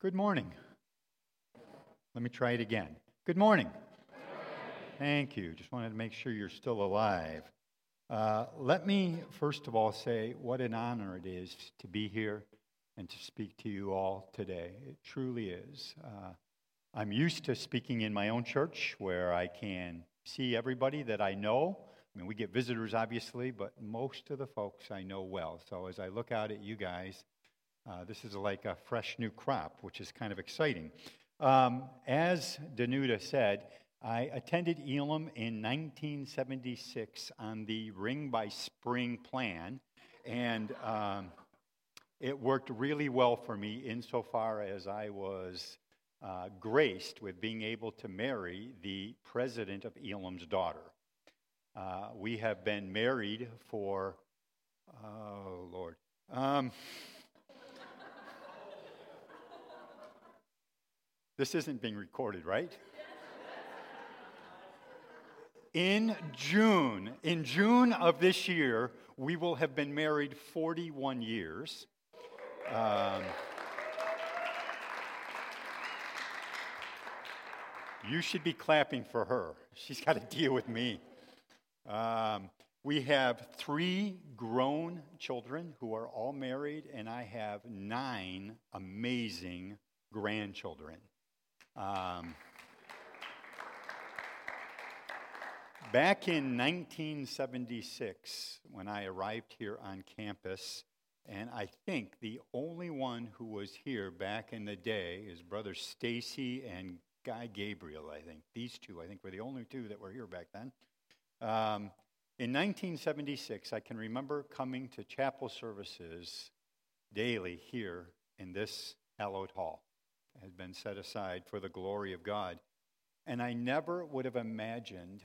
Good morning. Let me try it again. Good morning. Thank you. Just wanted to make sure you're still alive. Uh, let me first of all say what an honor it is to be here and to speak to you all today. It truly is. Uh, I'm used to speaking in my own church where I can see everybody that I know. I mean, we get visitors, obviously, but most of the folks I know well. So as I look out at you guys, uh, this is like a fresh new crop, which is kind of exciting. Um, as Danuta said, I attended Elim in 1976 on the Ring by Spring plan, and um, it worked really well for me insofar as I was uh, graced with being able to marry the president of Elim's daughter. Uh, we have been married for, oh Lord, um, This isn't being recorded, right? in June, in June of this year, we will have been married 41 years. Um, you should be clapping for her. She's got to deal with me. Um, we have three grown children who are all married, and I have nine amazing grandchildren. Um, back in 1976, when I arrived here on campus, and I think the only one who was here back in the day is Brother Stacy and Guy Gabriel, I think. These two, I think, were the only two that were here back then. Um, in 1976, I can remember coming to chapel services daily here in this hallowed hall has been set aside for the glory of God. And I never would have imagined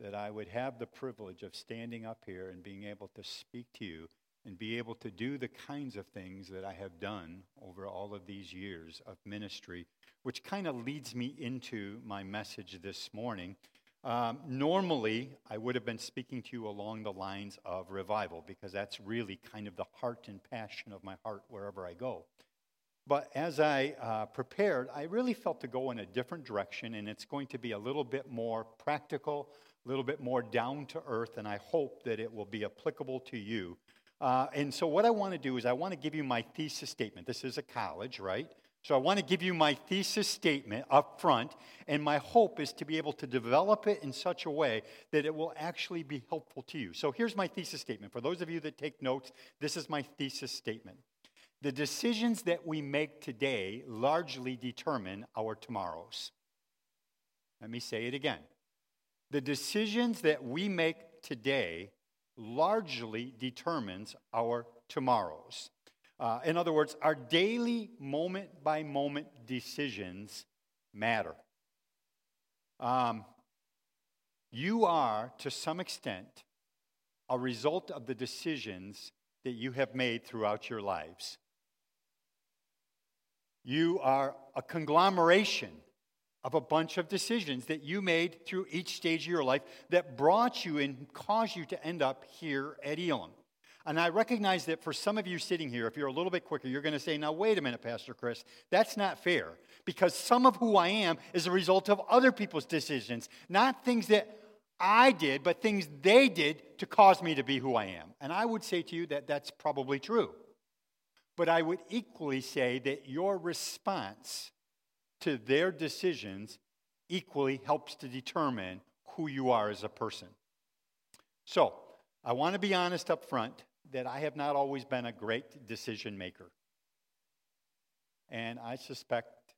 that I would have the privilege of standing up here and being able to speak to you and be able to do the kinds of things that I have done over all of these years of ministry, which kind of leads me into my message this morning. Um, normally, I would have been speaking to you along the lines of revival because that's really kind of the heart and passion of my heart wherever I go. But as I uh, prepared, I really felt to go in a different direction, and it's going to be a little bit more practical, a little bit more down to earth, and I hope that it will be applicable to you. Uh, and so, what I want to do is, I want to give you my thesis statement. This is a college, right? So, I want to give you my thesis statement up front, and my hope is to be able to develop it in such a way that it will actually be helpful to you. So, here's my thesis statement. For those of you that take notes, this is my thesis statement. The decisions that we make today largely determine our tomorrows. Let me say it again. The decisions that we make today largely determines our tomorrows. Uh, in other words, our daily moment by moment decisions matter. Um, you are, to some extent, a result of the decisions that you have made throughout your lives. You are a conglomeration of a bunch of decisions that you made through each stage of your life that brought you and caused you to end up here at Elim. And I recognize that for some of you sitting here, if you're a little bit quicker, you're going to say, now, wait a minute, Pastor Chris, that's not fair. Because some of who I am is a result of other people's decisions, not things that I did, but things they did to cause me to be who I am. And I would say to you that that's probably true. But I would equally say that your response to their decisions equally helps to determine who you are as a person. So, I want to be honest up front that I have not always been a great decision maker. And I suspect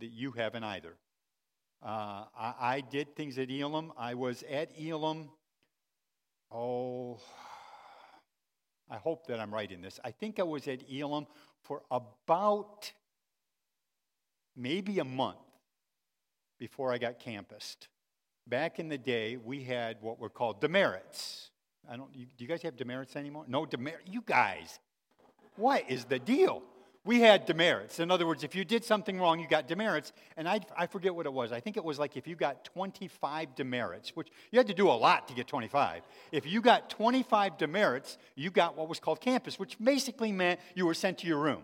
that you haven't either. Uh, I, I, did things at Elim. I was at Elim, oh, I hope that I'm right in this. I think I was at Elim for about maybe a month before I got campused. Back in the day, we had what were called demerits. I don't. You, do you guys have demerits anymore? No demerit. You guys, what is the deal? We had demerits. In other words, if you did something wrong, you got demerits. And I, I forget what it was. I think it was like if you got 25 demerits, which you had to do a lot to get 25. If you got 25 demerits, you got what was called campus, which basically meant you were sent to your room.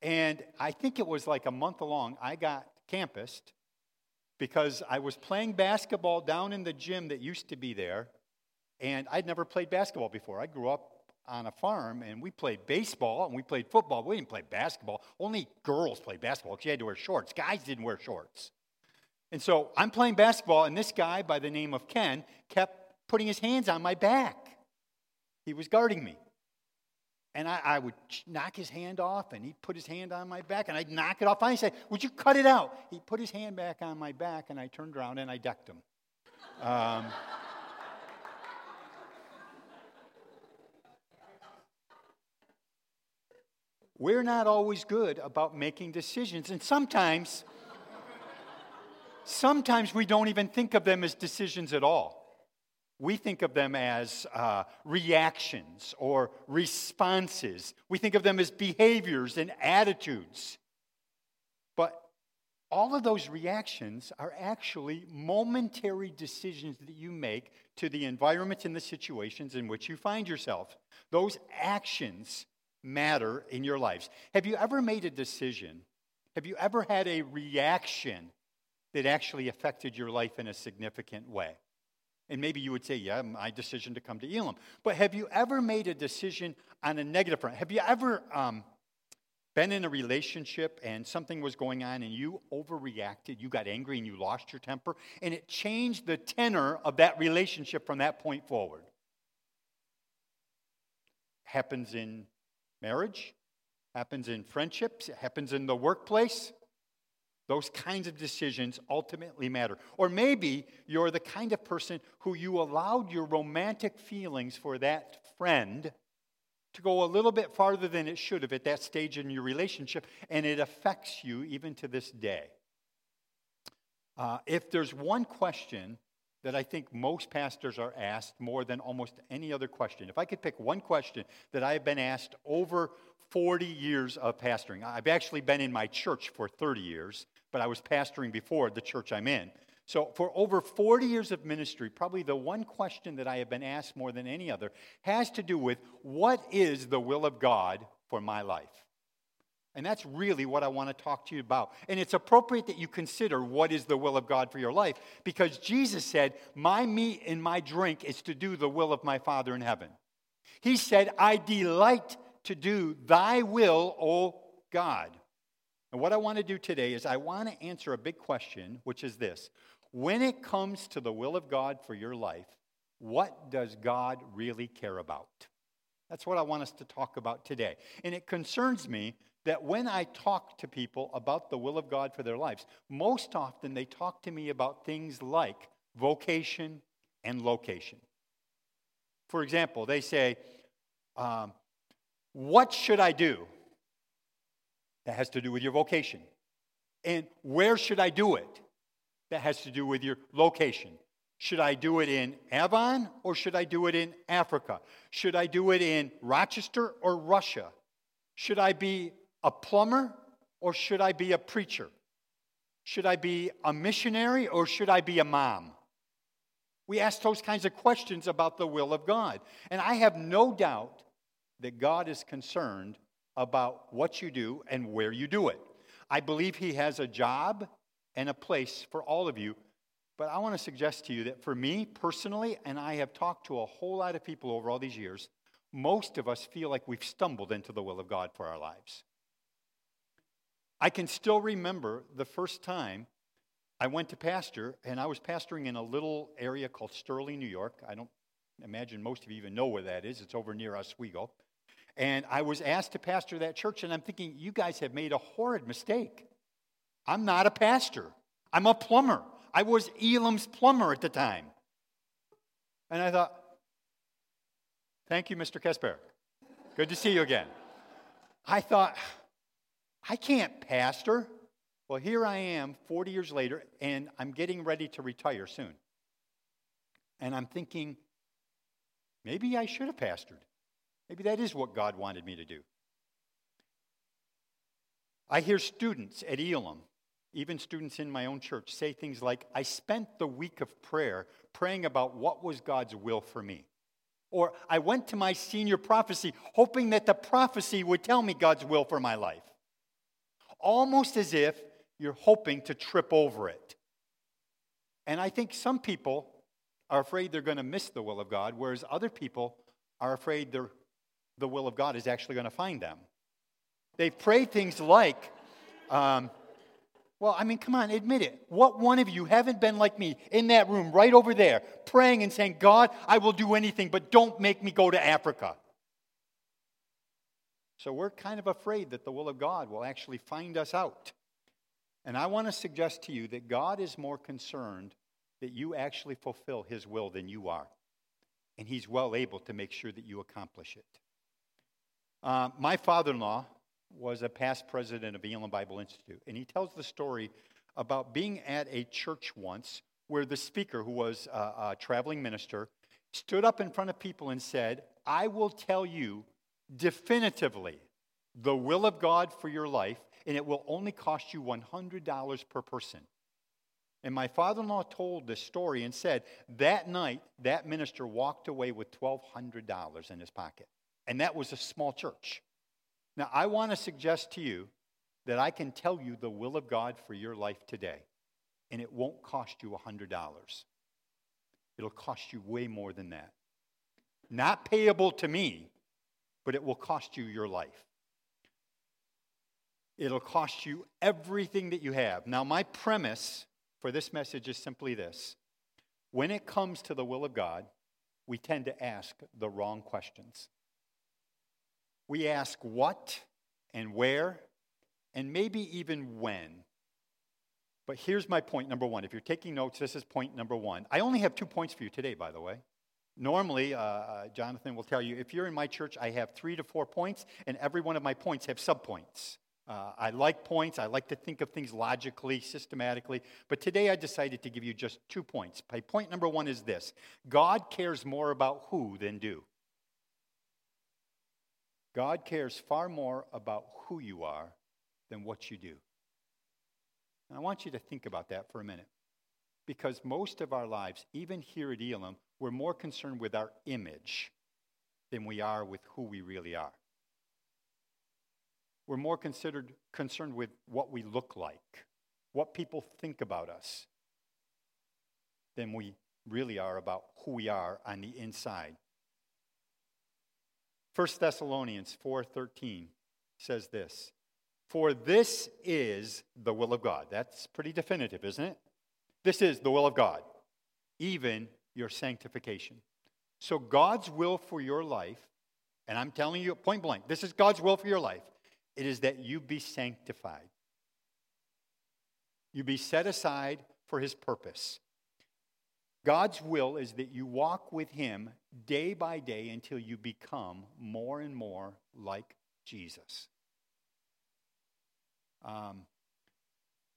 And I think it was like a month along, I got campused because I was playing basketball down in the gym that used to be there. And I'd never played basketball before. I grew up on a farm and we played baseball and we played football. We didn't play basketball. Only girls played basketball because you had to wear shorts. Guys didn't wear shorts. And so I'm playing basketball, and this guy by the name of Ken kept putting his hands on my back. He was guarding me. And I, I, would knock his hand off, and he'd put his hand on my back, and I'd knock it off. I'd say, Would you cut it out? He put his hand back on my back, and I turned around and I decked him. Um, we're not always good about making decisions, and sometimes, sometimes we don't even think of them as decisions at all we think of them as uh, reactions or responses. We think of them as behaviors and attitudes. But all of those reactions are actually momentary decisions that you make to the environment and the situations in which you find yourself. Those actions matter in your lives. Have you ever made a decision? Have you ever had a reaction that actually affected your life in a significant way? And maybe you would say, yeah, my decision to come to Elim. But have you ever made a decision on a negative front? Have you ever um, been in a relationship and something was going on and you overreacted, you got angry and you lost your temper, and it changed the tenor of that relationship from that point forward? Happens in marriage, happens in friendships, it happens in the workplace. Those kinds of decisions ultimately matter. Or maybe you're the kind of person who you allowed your romantic feelings for that friend to go a little bit farther than it should have at that stage in your relationship, and it affects you even to this day. Uh, if there's one question that I think most pastors are asked more than almost any other question, if I could pick one question that I have been asked over 40 years of pastoring, I've actually been in my church for 30 years, but I was pastoring before the church I'm in. So, for over 40 years of ministry, probably the one question that I have been asked more than any other has to do with what is the will of God for my life? And that's really what I want to talk to you about. And it's appropriate that you consider what is the will of God for your life because Jesus said, My meat and my drink is to do the will of my Father in heaven. He said, I delight to do thy will, O God. And what I want to do today is I want to answer a big question, which is this When it comes to the will of God for your life, what does God really care about? That's what I want us to talk about today. And it concerns me that when I talk to people about the will of God for their lives, most often they talk to me about things like vocation and location. For example, they say, um, What should I do? That has to do with your vocation. And where should I do it? That has to do with your location. Should I do it in Avon or should I do it in Africa? Should I do it in Rochester or Russia? Should I be a plumber or should I be a preacher? Should I be a missionary or should I be a mom? We ask those kinds of questions about the will of God. And I have no doubt that God is concerned about what you do and where you do it. I believe He has a job and a place for all of you. But I want to suggest to you that for me personally, and I have talked to a whole lot of people over all these years, most of us feel like we've stumbled into the will of God for our lives. I can still remember the first time I went to pastor, and I was pastoring in a little area called Sterling, New York. I don't imagine most of you even know where that is. It's over near Oswego. And I was asked to pastor that church, and I'm thinking, you guys have made a horrid mistake. I'm not a pastor, I'm a plumber. I was Elim's plumber at the time. And I thought, thank you, Mr. Kesper. Good to see you again. I thought, I can't pastor. Well, here I am 40 years later, and I'm getting ready to retire soon. And I'm thinking, maybe I should have pastored. Maybe that is what God wanted me to do. I hear students at Elim, even students in my own church, say things like, I spent the week of prayer praying about what was God's will for me. Or I went to my senior prophecy hoping that the prophecy would tell me God's will for my life. Almost as if you're hoping to trip over it. And I think some people are afraid they're going to miss the will of God, whereas other people are afraid the will of God is actually going to find them. They've prayed things like, um, well, I mean, come on, admit it. What one of you haven't been like me in that room right over there, praying and saying, God, I will do anything, but don't make me go to Africa? So we're kind of afraid that the will of God will actually find us out. And I want to suggest to you that God is more concerned that you actually fulfill His will than you are. And He's well able to make sure that you accomplish it. Uh, my father in law was a past president of the Elim Bible Institute, and he tells the story about being at a church once where the speaker, who was a, a traveling minister, stood up in front of people and said, I will tell you definitively the will of God for your life, and it will only cost you $100 per person. And my father in law told this story and said that night, that minister walked away with $1,200 in his pocket. And that was a small church. Now, I want to suggest to you that I can tell you the will of God for your life today, and it won't cost you $100. It'll cost you way more than that. Not payable to me, but it will cost you your life. It'll cost you everything that you have. Now, my premise for this message is simply this when it comes to the will of God, we tend to ask the wrong questions. We ask what and where and maybe even when. But here's my point number one. If you're taking notes, this is point number one. I only have two points for you today, by the way. Normally, uh, uh, Jonathan will tell you if you're in my church, I have three to four points, and every one of my points have subpoints. Uh, I like points. I like to think of things logically, systematically. But today I decided to give you just two points. My Point number one is this God cares more about who than do. God cares far more about who you are than what you do. And I want you to think about that for a minute. Because most of our lives, even here at Elim, we're more concerned with our image than we are with who we really are. We're more considered, concerned with what we look like, what people think about us, than we really are about who we are on the inside. 1 Thessalonians 4:13 says this, "For this is the will of God." That's pretty definitive, isn't it? This is the will of God, even your sanctification. So God's will for your life, and I'm telling you point blank, this is God's will for your life. It is that you be sanctified. You be set aside for his purpose. God's will is that you walk with Him day by day until you become more and more like Jesus. Um,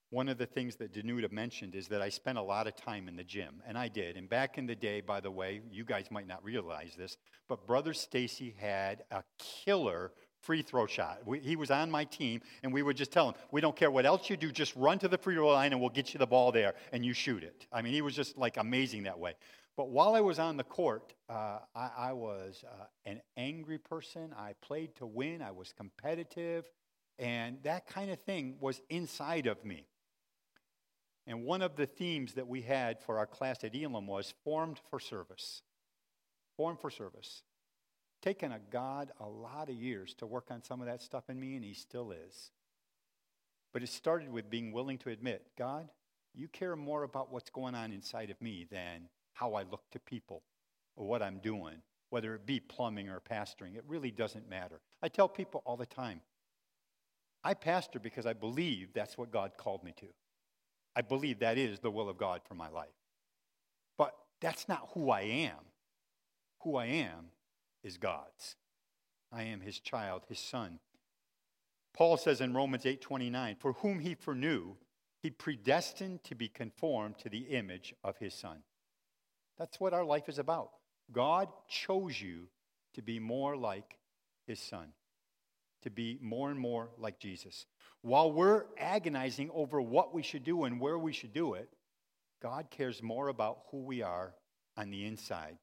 one of the things that Danuta mentioned is that I spent a lot of time in the gym, and I did. And back in the day, by the way, you guys might not realize this, but Brother Stacy had a killer free throw shot. We, he was on my team, and we would just tell him, we don't care what else you do, just run to the free throw line and we'll get you the ball there and you shoot it. I mean, he was just like amazing that way. But while I was on the court, uh, I, I, was uh, an angry person. I played to win, I was competitive, and that kind of thing was inside of me. And one of the themes that we had for our class at Elim was formed for service. Formed for service taken a God a lot of years to work on some of that stuff in me, and He still is. But it started with being willing to admit, God, you care more about what's going on inside of me than how I look to people or what I'm doing, whether it be plumbing or pastoring. It really doesn't matter. I tell people all the time I pastor because I believe that's what God called me to. I believe that is the will of God for my life. But that's not who I am. Who I am is God's. I am his child, his son. Paul says in Romans 8:29, "For whom he foreknew, he predestined to be conformed to the image of his son." That's what our life is about. God chose you to be more like his son, to be more and more like Jesus. While we're agonizing over what we should do and where we should do it, God cares more about who we are on the inside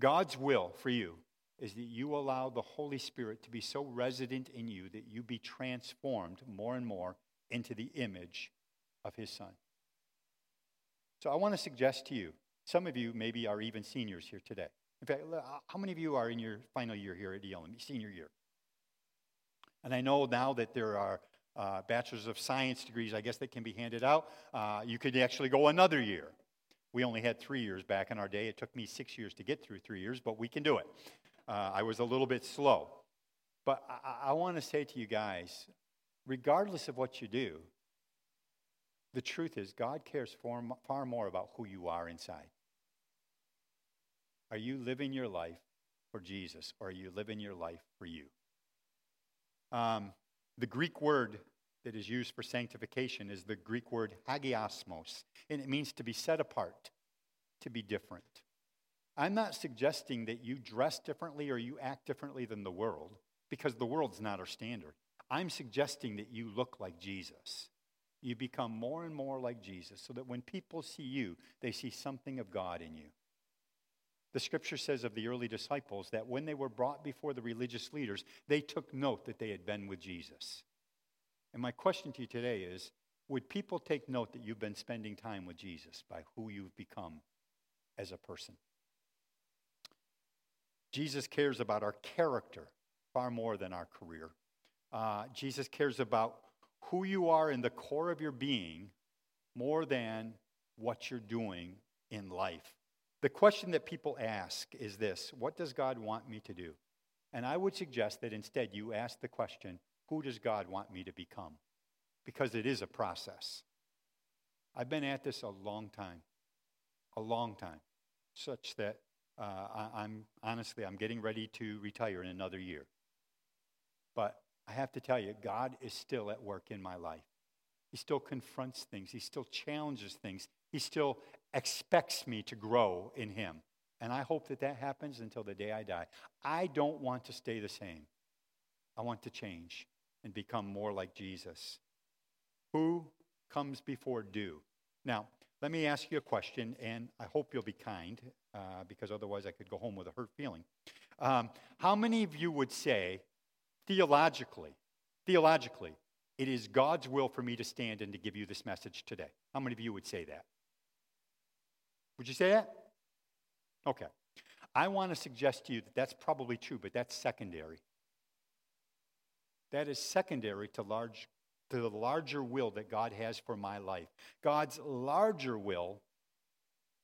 God's will for you is that you allow the Holy Spirit to be so resident in you that you be transformed more and more into the image of His Son. So I want to suggest to you, some of you maybe are even seniors here today. In fact, how many of you are in your final year here at Elim, senior year? And I know now that there are uh, bachelor's of science degrees, I guess, that can be handed out. Uh, you could actually go another year. We only had three years back in our day. It took me six years to get through three years, but we can do it. Uh, I was a little bit slow. But I, I want to say to you guys regardless of what you do, the truth is God cares far, far more about who you are inside. Are you living your life for Jesus, or are you living your life for you? Um, the Greek word that is used for sanctification is the Greek word hagiasmos, and it means to be set apart, to be different. I'm not suggesting that you dress differently or you act differently than the world, because the world's not our standard. I'm suggesting that you look like Jesus. You become more and more like Jesus so that when people see you, they see something of God in you. The scripture says of the early disciples that when they were brought before the religious leaders, they took note that they had been with Jesus. And my question to you today is would people take note that you've been spending time with Jesus by who you've become as a person? Jesus cares about our character far more than our career. Uh, Jesus cares about who you are in the core of your being more than what you're doing in life. The question that people ask is this What does God want me to do? And I would suggest that instead you ask the question Who does God want me to become? Because it is a process. I've been at this a long time, a long time, such that uh, I, am honestly, I'm getting ready to retire in another year. But I have to tell you, God is still at work in my life. He still confronts things, He still challenges things, He still expects me to grow in Him. And I hope that that happens until the day I die. I don't want to stay the same. I want to change and become more like Jesus. Who comes before do? Now, let me ask you a question, and I hope you'll be kind, uh, because otherwise I could go home with a hurt feeling. Um, how many of you would say, theologically, theologically, it is God's will for me to stand and to give you this message today? How many of you would say that? Would you say that? Okay. I want to suggest to you that that's probably true, but that's secondary. That is secondary to large to the larger will that God has for my life. God's larger will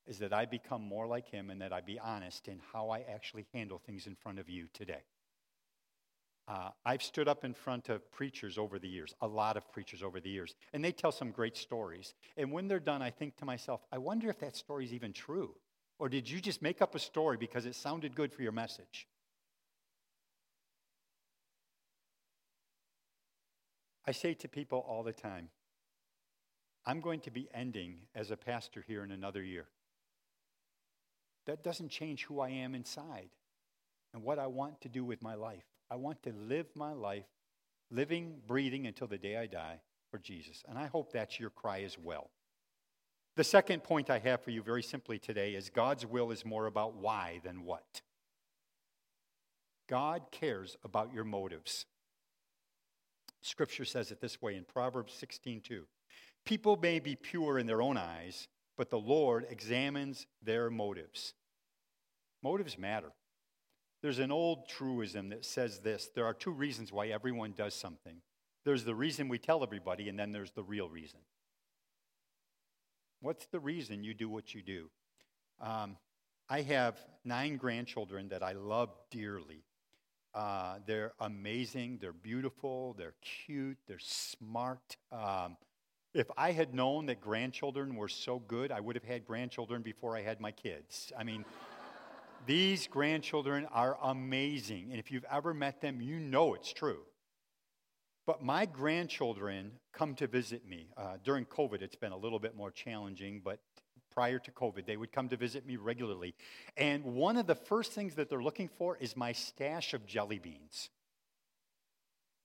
is that I become more like him and that I be honest in how I actually handle things in front of you today. Uh, I've stood up in front of preachers over the years, a lot of preachers over the years, and they tell some great stories. And when they're done, I think to myself, I wonder if that story is even true. Or did you just make up a story because it sounded good for your message? I say to people all the time, I'm going to be ending as a pastor here in another year. That doesn't change who I am inside and what I want to do with my life. I want to live my life living, breathing until the day I die for Jesus. And I hope that's your cry as well. The second point I have for you very simply today is God's will is more about why than what. God cares about your motives. Scripture says it this way in Proverbs 16:2. People may be pure in their own eyes, but the Lord examines their motives. Motives matter. There's an old truism that says this there are two reasons why everyone does something there's the reason we tell everybody, and then there's the real reason. What's the reason you do what you do? Um, I have nine grandchildren that I love dearly. Uh, they're amazing, they're beautiful, they're cute, they're smart. Um, if I had known that grandchildren were so good, I would have had grandchildren before I had my kids. I mean, these grandchildren are amazing. And if you've ever met them, you know it's true. But my grandchildren come to visit me. Uh, during COVID, it's been a little bit more challenging, but prior to COVID. They would come to visit me regularly. And one of the first things that they're looking for is my stash of jelly beans.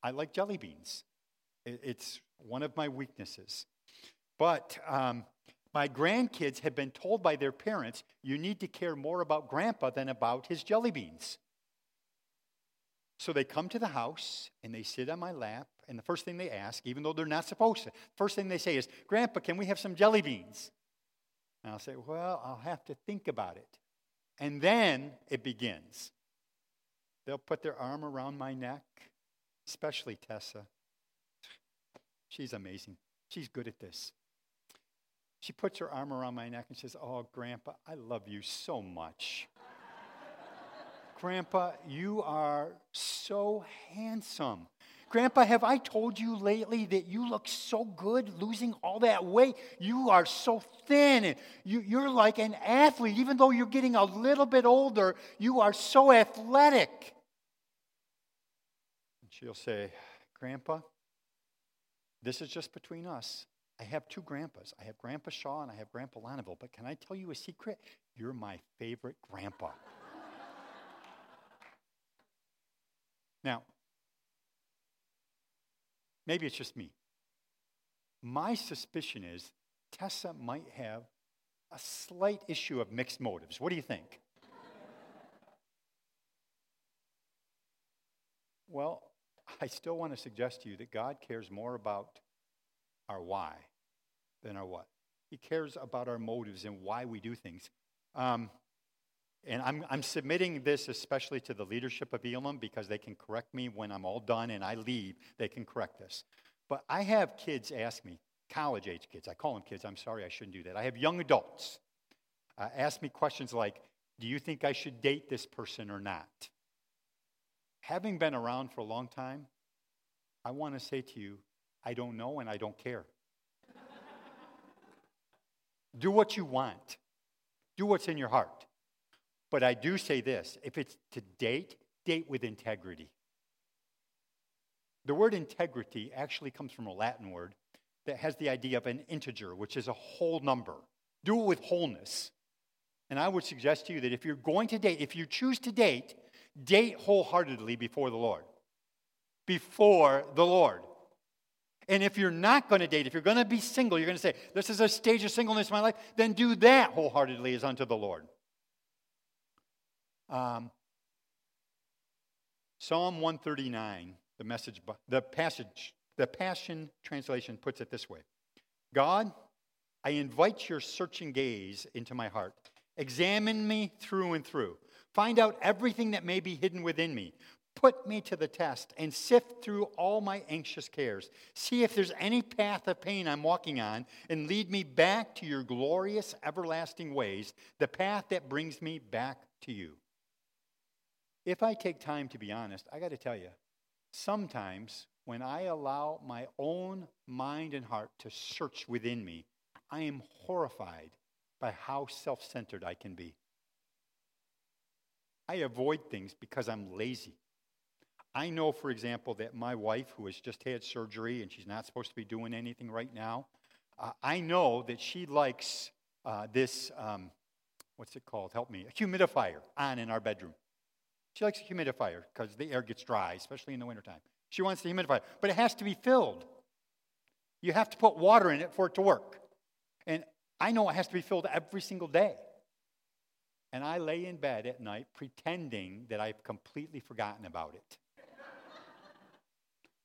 I like jelly beans, it's one of my weaknesses. But um, my grandkids have been told by their parents, you need to care more about grandpa than about his jelly beans. So they come to the house and they sit on my lap, and the first thing they ask, even though they're not supposed to, first thing they say is, Grandpa, can we have some jelly beans? And I'll say, Well, I'll have to think about it. And then it begins. They'll put their arm around my neck, especially Tessa. She's amazing. She's good at this. She puts her arm around my neck and says, Oh, Grandpa, I love you so much. Grandpa, you are so handsome. Grandpa, have I told you lately that you look so good losing all that weight? You are so thin and you, you're like an athlete. Even though you're getting a little bit older, you are so athletic. And she'll say, Grandpa, this is just between us. I have two grandpas. I have Grandpa Shaw and I have Grandpa Lonneville. But can I tell you a secret? You're my favorite grandpa. Now, maybe it's just me. My suspicion is Tessa might have a slight issue of mixed motives. What do you think? well, I still want to suggest to you that God cares more about our why than our what. He cares about our motives and why we do things. Um, and I'm, I'm submitting this especially to the leadership of Elim because they can correct me when I'm all done and I leave. They can correct this. But I have kids ask me, college age kids, I call them kids, I'm sorry, I shouldn't do that. I have young adults uh, ask me questions like, Do you think I should date this person or not? Having been around for a long time, I want to say to you, I don't know and I don't care. Do what you want, do what's in your heart. But I do say this if it's to date, date with integrity. The word integrity actually comes from a Latin word that has the idea of an integer, which is a whole number. Do it with wholeness. And I would suggest to you that if you're going to date, if you choose to date, date wholeheartedly before the Lord. Before the Lord. And if you're not going to date, if you're going to be single, you're going to say, This is a stage of singleness in my life, then do that wholeheartedly as unto the Lord. Um, Psalm 139, the message, the passage, the Passion translation puts it this way God, I invite your searching gaze into my heart. Examine me through and through. Find out everything that may be hidden within me. Put me to the test and sift through all my anxious cares. See if there's any path of pain I'm walking on and lead me back to your glorious, everlasting ways, the path that brings me back to you. If I take time to be honest, I got to tell you, sometimes when I allow my own mind and heart to search within me, I am horrified by how self centered I can be. I avoid things because I'm lazy. I know, for example, that my wife, who has just had surgery and she's not supposed to be doing anything right now, uh, I know that she likes uh, this, um, what's it called? Help me, a humidifier on in our bedroom. She likes a humidifier because the air gets dry, especially in the wintertime. She wants the humidifier, but it has to be filled. You have to put water in it for it to work. And I know it has to be filled every single day. And I lay in bed at night pretending that I've completely forgotten about it.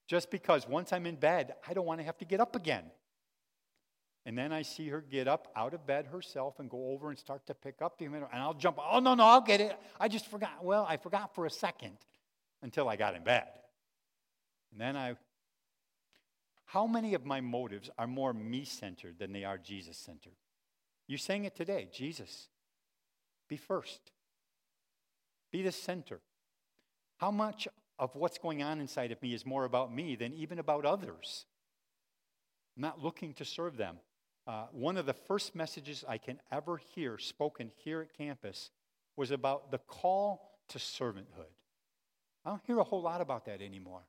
Just because once I'm in bed, I don't want to have to get up again. And then I see her get up out of bed herself and go over and start to pick up the humidifier. And I'll jump, oh, no, no, I'll get it. I just forgot. Well, I forgot for a second until I got in bed. And then I, how many of my motives are more me centered than they are Jesus centered? You sang it today Jesus, be first, be the center. How much of what's going on inside of me is more about me than even about others? I'm not looking to serve them. Uh, one of the first messages I can ever hear spoken here at campus was about the call to servanthood. I don't hear a whole lot about that anymore.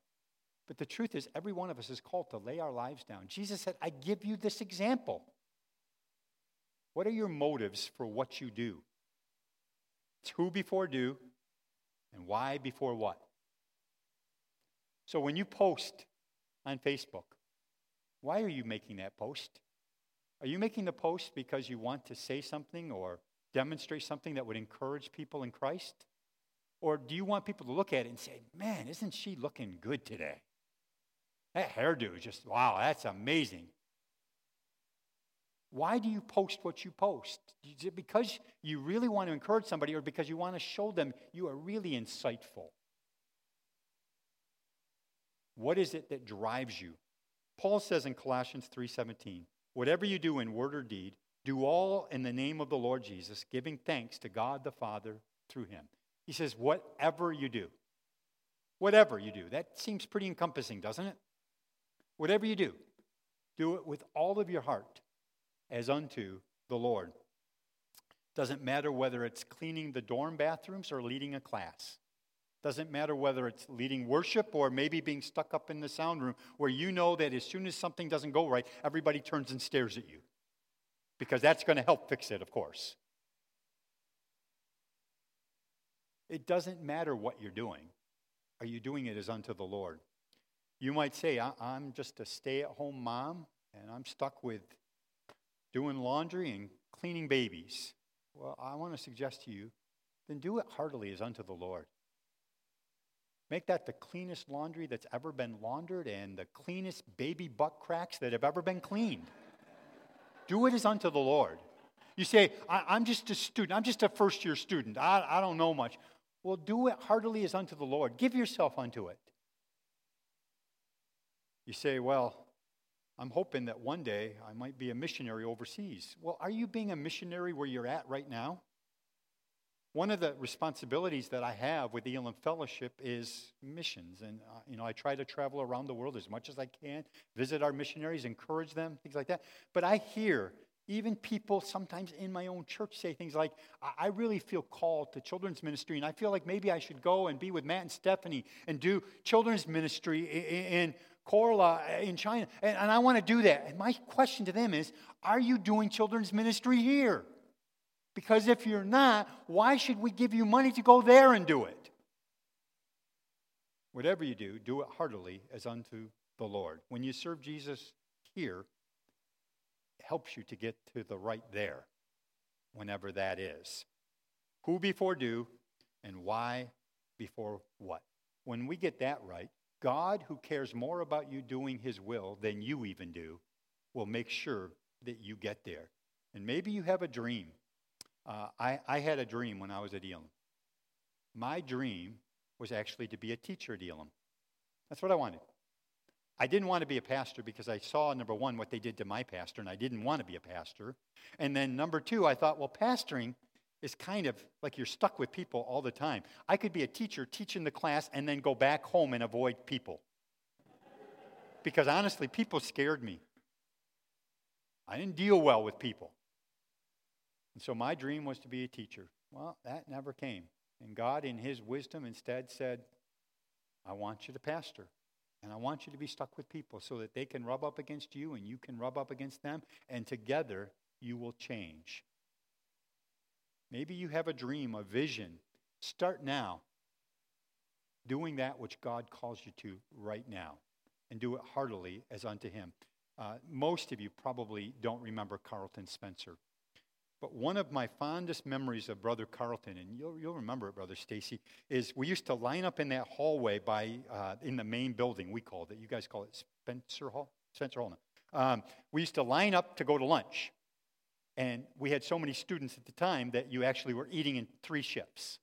But the truth is, every one of us is called to lay our lives down. Jesus said, I give you this example. What are your motives for what you do? It's who before do and why before what. So when you post on Facebook, why are you making that post? Are you making the post because you want to say something or demonstrate something that would encourage people in Christ? Or do you want people to look at it and say, man, isn't she looking good today? That hairdo is just, wow, that's amazing. Why do you post what you post? Is it because you really want to encourage somebody or because you want to show them you are really insightful? What is it that drives you? Paul says in Colossians 3:17, "Whatever you do in word or deed, do all in the name of the Lord Jesus, giving thanks to God the Father through him." He says, "Whatever you do." Whatever you do. That seems pretty encompassing, doesn't it? Whatever you do, do it with all of your heart as unto the Lord. Doesn't matter whether it's cleaning the dorm bathrooms or leading a class. Doesn't matter whether it's leading worship or maybe being stuck up in the sound room where you know that as soon as something doesn't go right, everybody turns and stares at you. Because that's going to help fix it, of course. It doesn't matter what you're doing. Are you doing it as unto the Lord? You might say, I'm just a stay at home mom and I'm stuck with doing laundry and cleaning babies. Well, I want to suggest to you, then do it heartily as unto the Lord. Make that the cleanest laundry that's ever been laundered and the cleanest baby butt cracks that have ever been cleaned. Do it as unto the Lord. You say, I, am just a student. I'm just a first year student. I, I don't know much. Well, do it heartily as unto the Lord. Give yourself unto it. You say, Well, I'm hoping that one day I might be a missionary overseas. Well, are you being a missionary where you're at right now? One of the responsibilities that I have with the Elim Fellowship is missions. And, uh, you know, I try to travel around the world as much as I can, visit our missionaries, encourage them, things like that. But I hear even people sometimes in my own church say things like, I really feel called to children's ministry, and I feel like maybe I should go and be with Matt and Stephanie and do children's ministry in Korla in China. And I want to do that. And my question to them is, are you doing children's ministry here? Because if you're not, why should we give you money to go there and do it? Whatever you do, do it heartily as unto the Lord. When you serve Jesus here, it helps you to get to the right there, whenever that is. Who before do, and why before what? When we get that right, God, who cares more about you doing his will than you even do, will make sure that you get there. And maybe you have a dream uh, I, I had a dream when I was at Elim. My dream was actually to be a teacher at Elim. That's what I wanted. I didn't want to be a pastor because I saw, number one, what they did to my pastor, and I didn't want to be a pastor. And then, number two, I thought, well, pastoring is kind of like you're stuck with people all the time. I could be a teacher teaching the class and then go back home and avoid people. because honestly, people scared me. I didn't deal well with people. And so my dream was to be a teacher. Well, that never came. And God, in His wisdom, instead said, I want you to pastor. And I want you to be stuck with people so that they can rub up against you and you can rub up against them. And together, you will change. Maybe you have a dream, a vision. Start now doing that which God calls you to right now. And do it heartily as unto Him. Uh, most of you probably don't remember Carlton Spencer. But one of my fondest memories of Brother Carlton, and you'll, you'll remember it, Brother Stacy, is we used to line up in that hallway by uh, in the main building. We called it. You guys call it Spencer Hall. Spencer Hall. Um, we used to line up to go to lunch, and we had so many students at the time that you actually were eating in three shifts.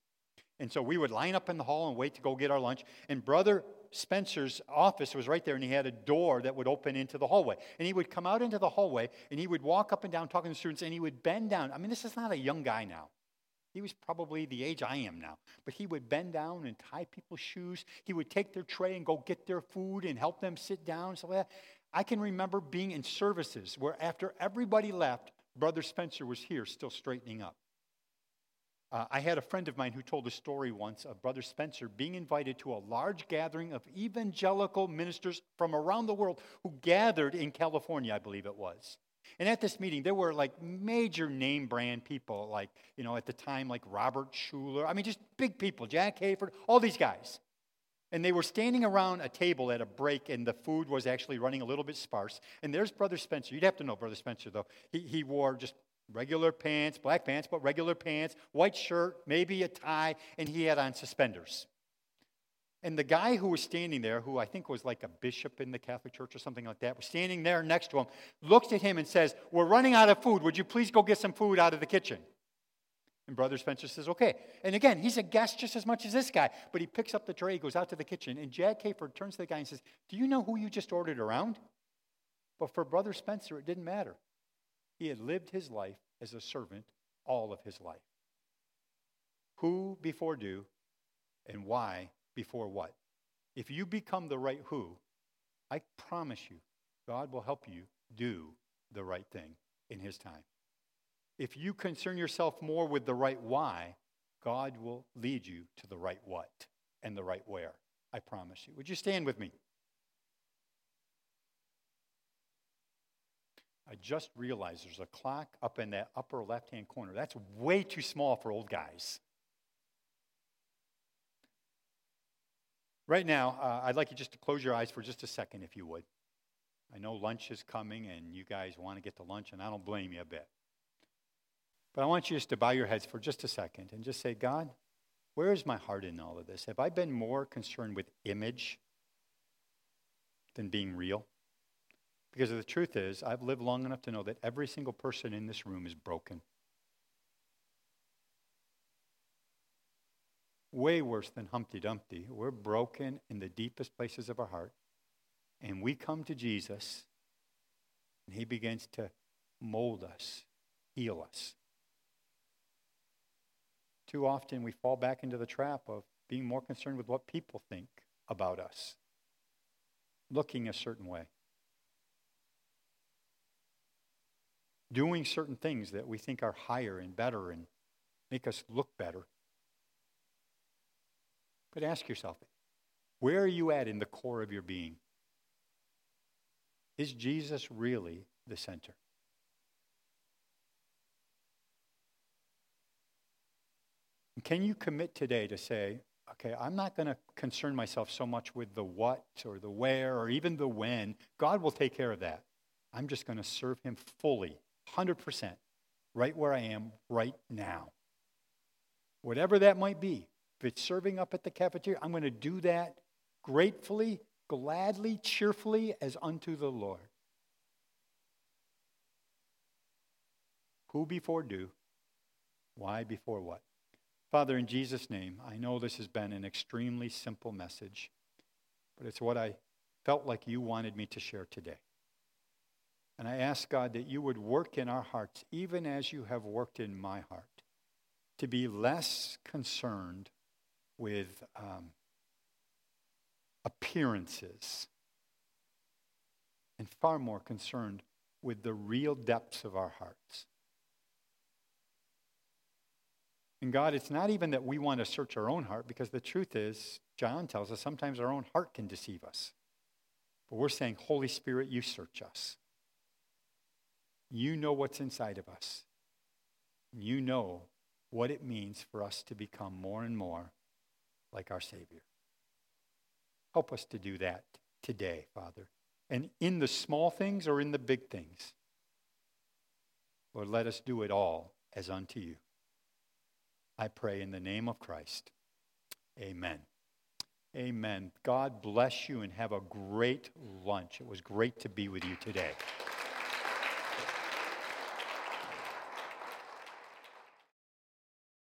And so we would line up in the hall and wait to go get our lunch. And Brother Spencer's office was right there, and he had a door that would open into the hallway. And he would come out into the hallway, and he would walk up and down talking to students, and he would bend down. I mean, this is not a young guy now. He was probably the age I am now. But he would bend down and tie people's shoes. He would take their tray and go get their food and help them sit down. So I can remember being in services where after everybody left, Brother Spencer was here still straightening up. Uh, I had a friend of mine who told a story once of Brother Spencer being invited to a large gathering of evangelical ministers from around the world who gathered in California, I believe it was. And at this meeting, there were like major name brand people, like, you know, at the time, like Robert Schuller. I mean, just big people, Jack Hayford, all these guys. And they were standing around a table at a break, and the food was actually running a little bit sparse. And there's Brother Spencer. You'd have to know Brother Spencer, though. He, he wore just regular pants, black pants, but regular pants, white shirt, maybe a tie, and he had on suspenders. And the guy who was standing there, who I think was like a bishop in the Catholic Church or something like that, was standing there next to him, looks at him and says, We're running out of food. Would you please go get some food out of the kitchen? And Brother Spencer says, Okay. And again, he's a guest just as much as this guy, but he picks up the tray, goes out to the kitchen, and Jack Hayford turns to the guy and says, Do you know who you just ordered around? But for Brother Spencer, it didn't matter. He had lived his life as a servant all of his life. Who before do, and why before what. If you become the right who, I promise you, God will help you do the right thing in His time. If you concern yourself more with the right why, God will lead you to the right what and the right where. I promise you. Would you stand with me? I just realized there's a clock up in that upper left hand corner. That's way too small for old guys. Right now, uh, I'd like you just to close your eyes for just a second, if you would. I know lunch is coming and you guys want to get to lunch, and I don't blame you a bit. But I want you just to bow your heads for just a second and just say, God, where is my heart in all of this? Have I been more concerned with image than being real? Because the truth is, I've lived long enough to know that every single person in this room is broken. way worse than Humpty Dumpty. We're broken in the deepest places of our heart. And we come to Jesus, and He begins to mold us, heal us. Too often we fall back into the trap of being more concerned with what people think about us, looking a certain way, doing certain things that we think are higher and better and make us look better. But ask yourself where are you at in the core of your being? Is Jesus really the center? Can you commit today to say, okay, I'm not going to concern myself so much with the what or the where or even the when. God will take care of that. I'm just going to serve Him fully, 100%, right where I am right now. Whatever that might be. If it's serving up at the cafeteria, I'm going to do that gratefully, gladly, cheerfully as unto the Lord. Who before do? Why before what? Father, in Jesus' name, I know this has been an extremely simple message, but it's what I felt like you wanted me to share today. And I ask God that you would work in our hearts, even as you have worked in my heart, to be less concerned with um, appearances and far more concerned with the real depths of our hearts. And God, it's not even that we want to search our own heart, because the truth is, John tells us sometimes our own heart can deceive us. But we're saying, Holy Spirit, you search us. You know what's inside of us. You know what it means for us to become more and more like our Savior. Help us to do that today, Father. And in the small things or in the big things, Lord, let us do it all as unto you. I pray in the name of Christ. Amen. Amen. God bless you and have a great lunch. It was great to be with you today.